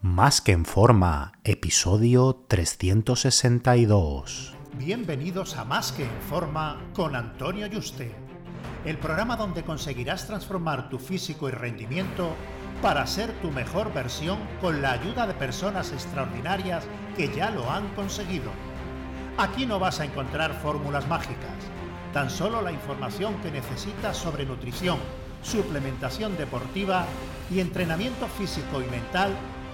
Más que en forma, episodio 362. Bienvenidos a Más que en forma con Antonio Yuste, el programa donde conseguirás transformar tu físico y rendimiento para ser tu mejor versión con la ayuda de personas extraordinarias que ya lo han conseguido. Aquí no vas a encontrar fórmulas mágicas, tan solo la información que necesitas sobre nutrición, suplementación deportiva y entrenamiento físico y mental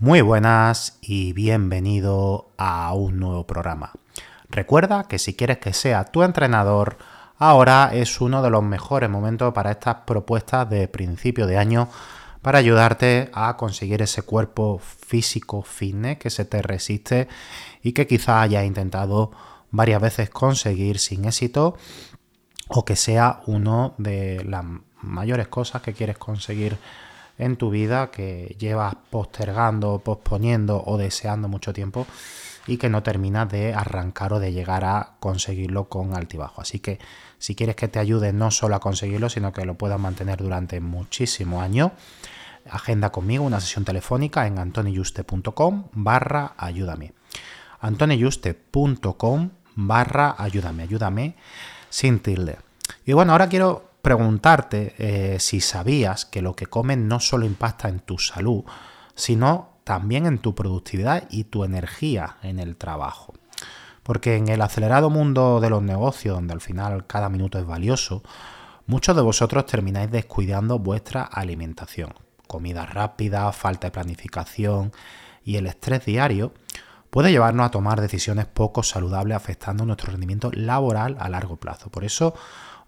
Muy buenas y bienvenido a un nuevo programa. Recuerda que si quieres que sea tu entrenador, ahora es uno de los mejores momentos para estas propuestas de principio de año para ayudarte a conseguir ese cuerpo físico fitness que se te resiste y que quizá hayas intentado varias veces conseguir sin éxito o que sea uno de las mayores cosas que quieres conseguir en tu vida que llevas postergando, posponiendo o deseando mucho tiempo y que no terminas de arrancar o de llegar a conseguirlo con altibajo. Así que si quieres que te ayude no solo a conseguirlo, sino que lo puedas mantener durante muchísimos años, agenda conmigo una sesión telefónica en antoniyuste.com barra ayúdame. antoniyuste.com barra ayúdame, ayúdame sin tilde. Y bueno, ahora quiero preguntarte eh, si sabías que lo que comes no solo impacta en tu salud, sino también en tu productividad y tu energía en el trabajo. Porque en el acelerado mundo de los negocios, donde al final cada minuto es valioso, muchos de vosotros termináis descuidando vuestra alimentación. Comida rápida, falta de planificación y el estrés diario puede llevarnos a tomar decisiones poco saludables afectando nuestro rendimiento laboral a largo plazo. Por eso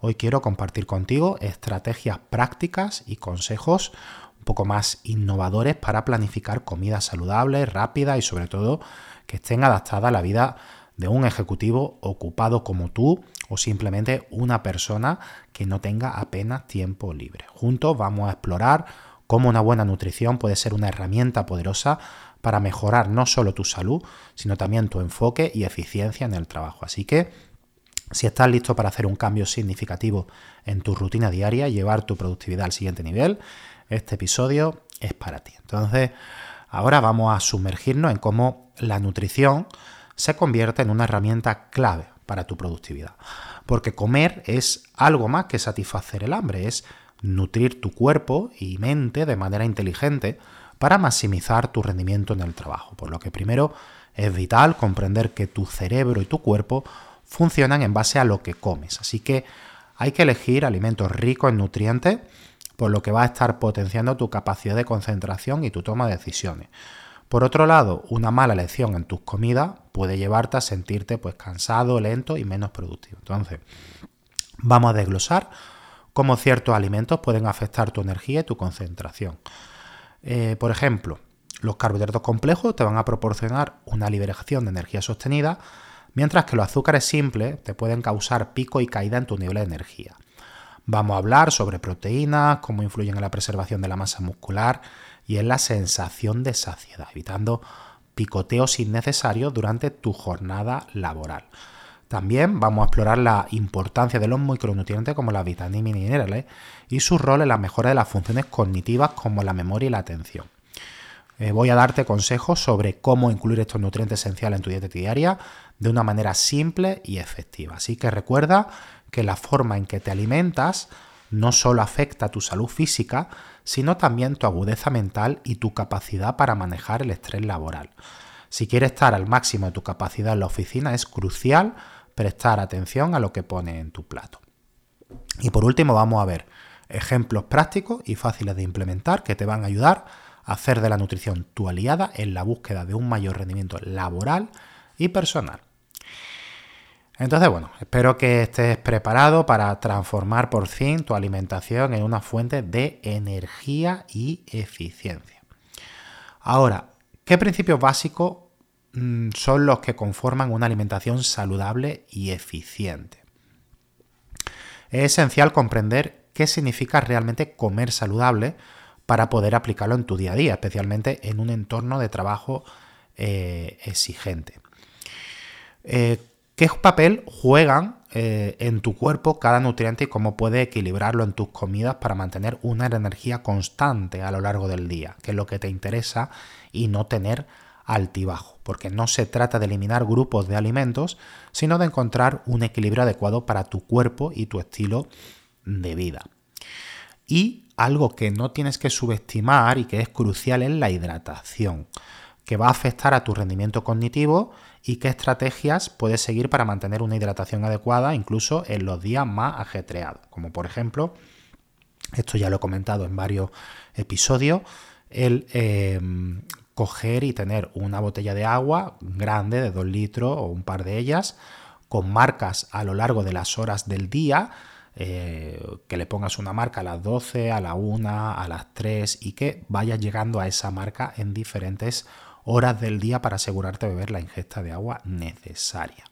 Hoy quiero compartir contigo estrategias prácticas y consejos un poco más innovadores para planificar comidas saludables, rápidas y sobre todo que estén adaptadas a la vida de un ejecutivo ocupado como tú o simplemente una persona que no tenga apenas tiempo libre. Juntos vamos a explorar cómo una buena nutrición puede ser una herramienta poderosa para mejorar no solo tu salud, sino también tu enfoque y eficiencia en el trabajo. Así que si estás listo para hacer un cambio significativo en tu rutina diaria llevar tu productividad al siguiente nivel, este episodio es para ti. Entonces, ahora vamos a sumergirnos en cómo la nutrición se convierte en una herramienta clave para tu productividad. Porque comer es algo más que satisfacer el hambre, es nutrir tu cuerpo y mente de manera inteligente para maximizar tu rendimiento en el trabajo. Por lo que primero es vital comprender que tu cerebro y tu cuerpo funcionan en base a lo que comes. Así que hay que elegir alimentos ricos en nutrientes, por lo que va a estar potenciando tu capacidad de concentración y tu toma de decisiones. Por otro lado, una mala elección en tus comidas puede llevarte a sentirte pues cansado, lento y menos productivo. Entonces, vamos a desglosar cómo ciertos alimentos pueden afectar tu energía y tu concentración. Eh, por ejemplo, los carbohidratos complejos te van a proporcionar una liberación de energía sostenida mientras que los azúcares simples te pueden causar pico y caída en tu nivel de energía. Vamos a hablar sobre proteínas, cómo influyen en la preservación de la masa muscular y en la sensación de saciedad, evitando picoteos innecesarios durante tu jornada laboral. También vamos a explorar la importancia de los micronutrientes como las vitaminas y minerales y su rol en la mejora de las funciones cognitivas como la memoria y la atención. Eh, voy a darte consejos sobre cómo incluir estos nutrientes esenciales en tu dieta diaria de una manera simple y efectiva. Así que recuerda que la forma en que te alimentas no solo afecta tu salud física, sino también tu agudeza mental y tu capacidad para manejar el estrés laboral. Si quieres estar al máximo de tu capacidad en la oficina, es crucial prestar atención a lo que pone en tu plato. Y por último vamos a ver ejemplos prácticos y fáciles de implementar que te van a ayudar hacer de la nutrición tu aliada en la búsqueda de un mayor rendimiento laboral y personal. Entonces, bueno, espero que estés preparado para transformar por fin tu alimentación en una fuente de energía y eficiencia. Ahora, ¿qué principios básicos mm, son los que conforman una alimentación saludable y eficiente? Es esencial comprender qué significa realmente comer saludable para poder aplicarlo en tu día a día, especialmente en un entorno de trabajo eh, exigente. Eh, ¿Qué papel juegan eh, en tu cuerpo cada nutriente y cómo puedes equilibrarlo en tus comidas para mantener una energía constante a lo largo del día, que es lo que te interesa, y no tener altibajo? Porque no se trata de eliminar grupos de alimentos, sino de encontrar un equilibrio adecuado para tu cuerpo y tu estilo de vida. Y algo que no tienes que subestimar y que es crucial es la hidratación, que va a afectar a tu rendimiento cognitivo y qué estrategias puedes seguir para mantener una hidratación adecuada incluso en los días más ajetreados, como por ejemplo, esto ya lo he comentado en varios episodios, el eh, coger y tener una botella de agua grande de 2 litros o un par de ellas con marcas a lo largo de las horas del día, eh, que le pongas una marca a las 12, a la 1, a las 3 y que vayas llegando a esa marca en diferentes horas del día para asegurarte de beber la ingesta de agua necesaria.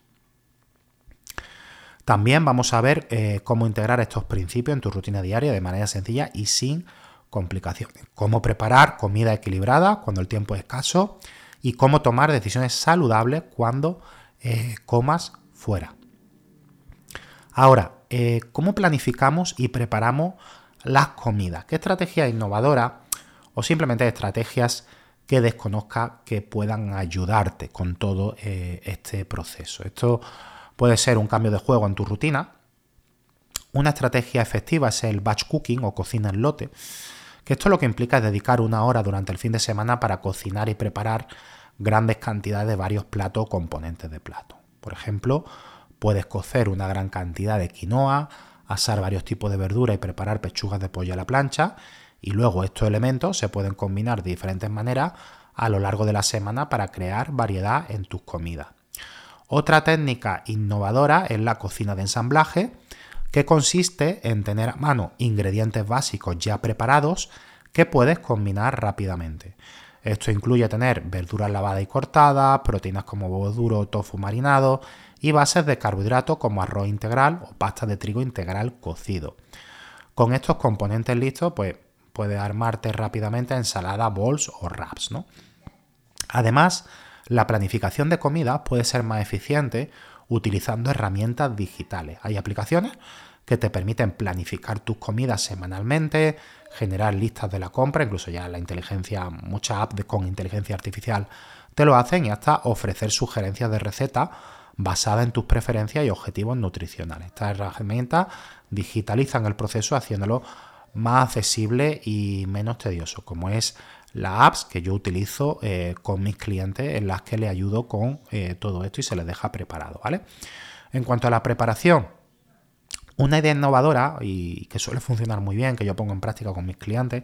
También vamos a ver eh, cómo integrar estos principios en tu rutina diaria de manera sencilla y sin complicaciones. Cómo preparar comida equilibrada cuando el tiempo es escaso y cómo tomar decisiones saludables cuando eh, comas fuera. Ahora, eh, ¿cómo planificamos y preparamos las comidas? ¿Qué estrategias innovadoras o simplemente estrategias que desconozca que puedan ayudarte con todo eh, este proceso? Esto puede ser un cambio de juego en tu rutina. Una estrategia efectiva es el batch cooking o cocina en lote, que esto lo que implica es dedicar una hora durante el fin de semana para cocinar y preparar grandes cantidades de varios platos o componentes de plato. Por ejemplo, Puedes cocer una gran cantidad de quinoa, asar varios tipos de verdura y preparar pechugas de pollo a la plancha y luego estos elementos se pueden combinar de diferentes maneras a lo largo de la semana para crear variedad en tus comidas. Otra técnica innovadora es la cocina de ensamblaje, que consiste en tener a mano ingredientes básicos ya preparados que puedes combinar rápidamente. Esto incluye tener verduras lavadas y cortadas, proteínas como huevo duro tofu marinado, y bases de carbohidratos como arroz integral o pasta de trigo integral cocido. Con estos componentes listos, pues puedes armarte rápidamente ensaladas, bowls o wraps, ¿no? Además, la planificación de comidas puede ser más eficiente utilizando herramientas digitales. Hay aplicaciones que te permiten planificar tus comidas semanalmente, generar listas de la compra, incluso ya la inteligencia, muchas apps con inteligencia artificial te lo hacen y hasta ofrecer sugerencias de receta basada en tus preferencias y objetivos nutricionales. Estas herramientas digitalizan el proceso haciéndolo más accesible y menos tedioso, como es la apps que yo utilizo eh, con mis clientes en las que les ayudo con eh, todo esto y se les deja preparado, ¿vale? En cuanto a la preparación, una idea innovadora y que suele funcionar muy bien, que yo pongo en práctica con mis clientes,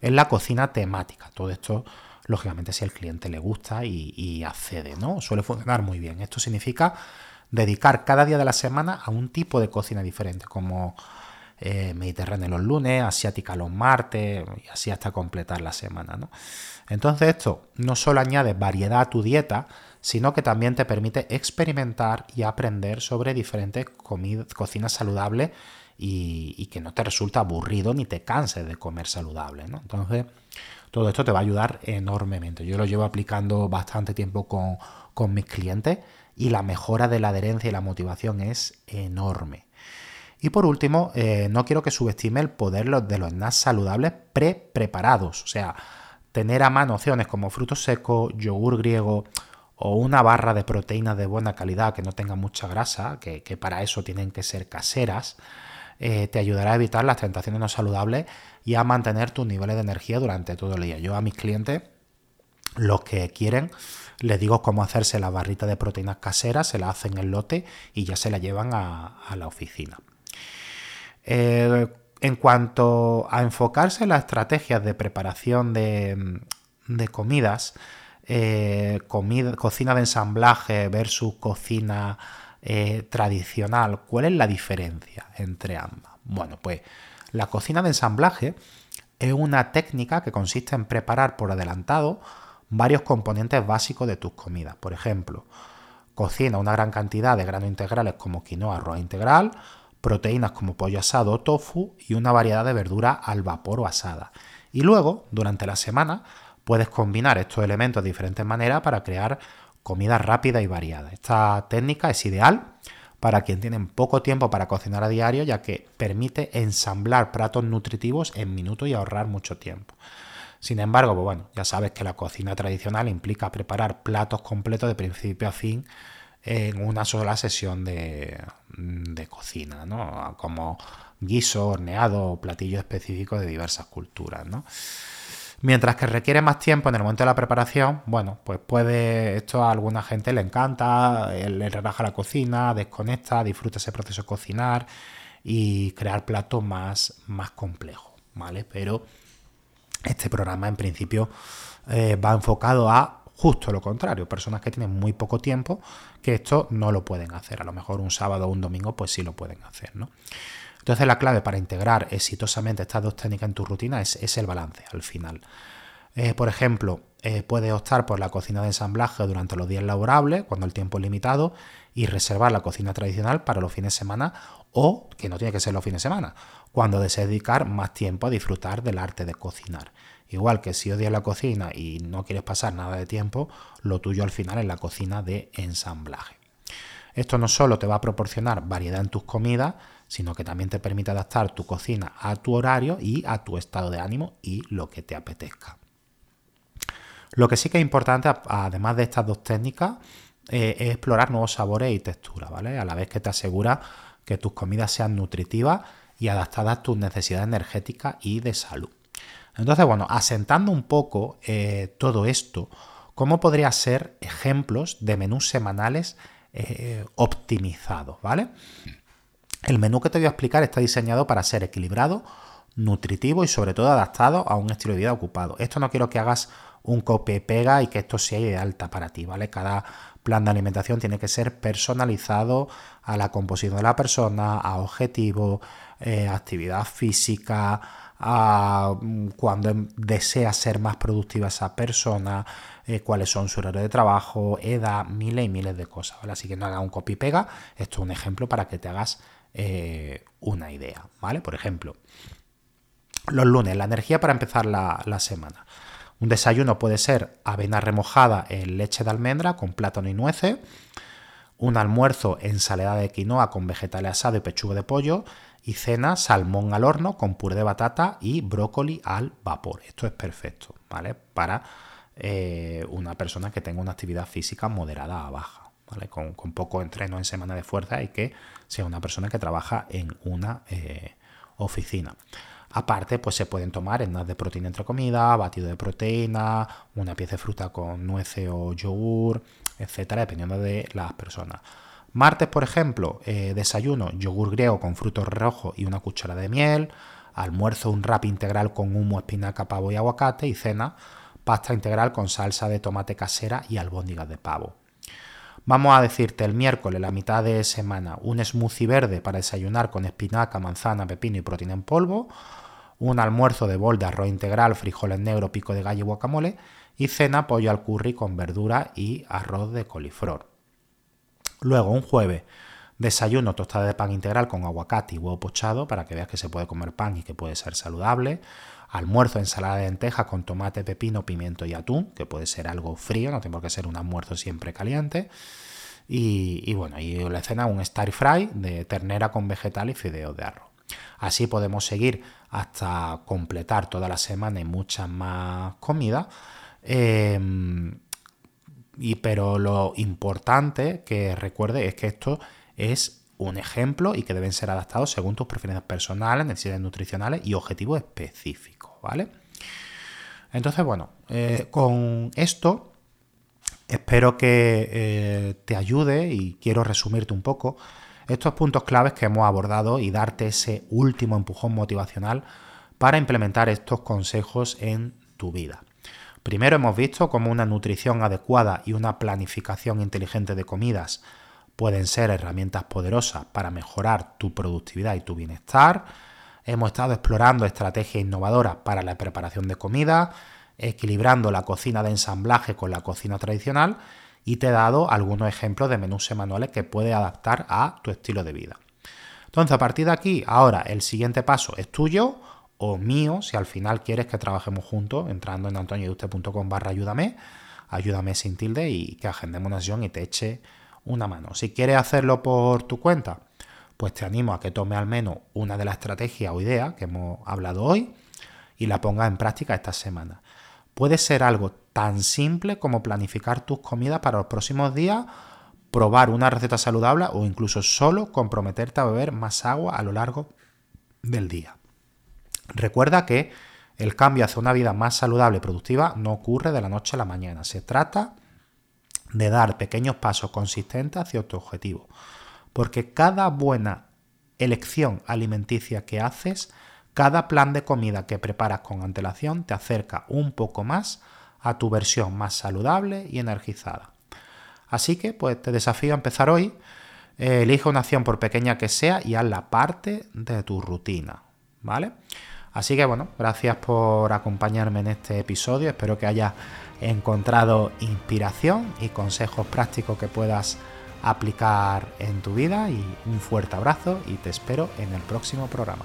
es la cocina temática. Todo esto lógicamente si al cliente le gusta y, accede, ¿no? Suele funcionar muy bien. Esto significa dedicar cada día de la semana a un tipo de cocina diferente, como eh, mediterránea los lunes, asiática los martes, y así hasta completar la semana, ¿no? Entonces esto no solo añade variedad a tu dieta, sino que también te permite experimentar y aprender sobre diferentes cocinas saludables y, y, que no te resulta aburrido ni te canses de comer saludable, ¿no? Entonces, todo esto te va a ayudar enormemente. Yo lo llevo aplicando bastante tiempo con, mis clientes y la mejora de la adherencia y la motivación es enorme. Y por último, eh, no quiero que subestime el poder de los snacks saludables pre-preparados. O sea, tener a mano opciones como frutos secos, yogur griego o una barra de proteínas de buena calidad que no tenga mucha grasa, que, para eso tienen que ser caseras, eh, te ayudará a evitar las tentaciones no saludables y a mantener tus niveles de energía durante todo el día. Yo a mis clientes, los que quieren, les digo cómo hacerse la barrita de proteínas caseras, se la hacen en lote y ya se la llevan a, la oficina. Eh, en cuanto a enfocarse en las estrategias de preparación de, comidas, eh, cocina de ensamblaje versus cocina eh, tradicional, ¿cuál es la diferencia entre ambas? Bueno, pues la cocina de ensamblaje es una técnica que consiste en preparar por adelantado varios componentes básicos de tus comidas. Por ejemplo, cocina una gran cantidad de granos integrales como quinoa, arroz integral, proteínas como pollo asado o tofu y una variedad de verduras al vapor o asada. Y luego, durante la semana, puedes combinar estos elementos de diferentes maneras para crear comida rápida y variada. Esta técnica es ideal para quien tiene poco tiempo para cocinar a diario, ya que permite ensamblar platos nutritivos en minutos y ahorrar mucho tiempo. Sin embargo, pues bueno, ya sabes que la cocina tradicional implica preparar platos completos de principio a fin en una sola sesión de, de cocina, ¿no? Como guiso, horneado o platillo específico de diversas culturas, ¿no? Mientras que requiere más tiempo en el momento de la preparación, bueno, pues puede, esto a alguna gente le encanta, le relaja la cocina, desconecta, disfruta ese proceso de cocinar y crear platos más, más complejos, ¿vale? Pero este programa en principio eh, va enfocado a justo lo contrario, personas que tienen muy poco tiempo, que esto no lo pueden hacer. A lo mejor un sábado o un domingo, pues sí lo pueden hacer, ¿no? Entonces la clave para integrar exitosamente estas dos técnicas en tu rutina es, el balance al final. Eh, por ejemplo, eh, puedes optar por la cocina de ensamblaje durante los días laborables, cuando el tiempo es limitado, y reservar la cocina tradicional para los fines de semana o, que no tiene que ser los fines de semana, cuando desees dedicar más tiempo a disfrutar del arte de cocinar. Igual que si odias la cocina y no quieres pasar nada de tiempo, lo tuyo al final es la cocina de ensamblaje. Esto no solo te va a proporcionar variedad en tus comidas, sino que también te permite adaptar tu cocina a tu horario y a tu estado de ánimo y lo que te apetezca. Lo que sí que es importante, además de estas dos técnicas, eh, es explorar nuevos sabores y texturas, ¿vale? A la vez que te asegura que tus comidas sean nutritivas y adaptadas a tus necesidades energéticas y de salud. Entonces, bueno, asentando un poco eh, todo esto, ¿cómo podría ser ejemplos de menús semanales eh, optimizados, ¿vale? El menú que te voy a explicar está diseñado para ser equilibrado, nutritivo y sobre todo adaptado a un estilo de vida ocupado. Esto no quiero que hagas un copia y pega y que esto sea alta para ti, ¿vale? Cada plan de alimentación tiene que ser personalizado a la composición de la persona, a objetivo, eh, actividad física, a mm, cuando desea ser más productiva esa persona, eh, cuáles son su horario de trabajo, edad, miles y miles de cosas. Así que no hagas un copy y pega, esto es un ejemplo para que te hagas eh, una idea, ¿vale? Por ejemplo, los lunes, la energía para empezar la, semana. Un desayuno puede ser avena remojada en leche de almendra con plátano y nueces. Un almuerzo, ensalada de quinoa con vegetales asados y pechuga de pollo. Y cena, salmón al horno con puré de batata y brócoli al vapor. Esto es perfecto, ¿vale? Para eh, una persona que tenga una actividad física moderada a baja. Con, poco entreno en semana de fuerza y que sea una persona que trabaja en una eh, oficina. Aparte, pues se pueden tomar enlaces de proteína entre comida, batido de proteína, una pieza de fruta con nueces o yogur, etcétera, dependiendo de las personas. Martes, por ejemplo, eh, desayuno, yogur griego con frutos rojos y una cuchara de miel. Almuerzo, un wrap integral con humo, espinaca, pavo y aguacate. Y cena, pasta integral con salsa de tomate casera y albóndigas de pavo. Vamos a decirte el miércoles, la mitad de semana, un smoothie verde para desayunar con espinaca, manzana, pepino y proteína en polvo, un almuerzo de bol de arroz integral, frijoles negros, pico de gallo y guacamole, y cena pollo al curry con verdura y arroz de coliflor. Luego, un jueves, desayuno tostada de pan integral con aguacate y huevo pochado para que veas que se puede comer pan y que puede ser saludable almuerzo ensalada de lentejas con tomate, pepino, pimiento y atún, que puede ser algo frío, no tiene por qué ser un almuerzo siempre caliente. Y, bueno, y la cena un stir fry de ternera con vegetal y fideos de arroz. Así podemos seguir hasta completar toda la semana y muchas más comidas. Em, pero lo importante que recuerde es que esto es un ejemplo y que deben ser adaptados según tus preferencias personales, necesidades nutricionales y objetivos específicos, ¿vale? Entonces, bueno, eh, con esto espero que eh, te ayude y quiero resumirte un poco estos puntos claves que hemos abordado y darte ese último empujón motivacional para implementar estos consejos en tu vida. Primero hemos visto cómo una nutrición adecuada y una planificación inteligente de comidas pueden ser herramientas poderosas para mejorar tu productividad y tu bienestar. Hemos estado explorando estrategias innovadoras para la preparación de comida, equilibrando la cocina de ensamblaje con la cocina tradicional y te he dado algunos ejemplos de menús semanales que puedes adaptar a tu estilo de vida. Entonces, a partir de aquí, ahora el siguiente paso es tuyo o mío, si al final quieres que trabajemos juntos, entrando en antonioduste.com barra ayúdame, ayúdame sin tilde y que agendemos una sesión y te eche una mano. Si quieres hacerlo por tu cuenta, pues te animo a que tome al menos una de las estrategias o ideas que hemos hablado hoy y la pongas en práctica esta semana. Puede ser algo tan simple como planificar tus comidas para los próximos días, probar una receta saludable o incluso solo comprometerte a beber más agua a lo largo del día. Recuerda que el cambio hacia una vida más saludable y productiva no ocurre de la noche a la mañana. Se trata de dar pequeños pasos consistentes hacia tu objetivo. Porque cada buena elección alimenticia que haces cada plan de comida que preparas con antelación te acerca un poco más a tu versión más saludable y energizada. Así que pues te desafío a empezar hoy. Eh, elige una acción por pequeña que sea y hazla parte de tu rutina, ¿vale? Así que bueno, gracias por acompañarme en este episodio. Espero que hayas encontrado inspiración y consejos prácticos que puedas aplicar en tu vida y un fuerte abrazo y te espero en el próximo programa.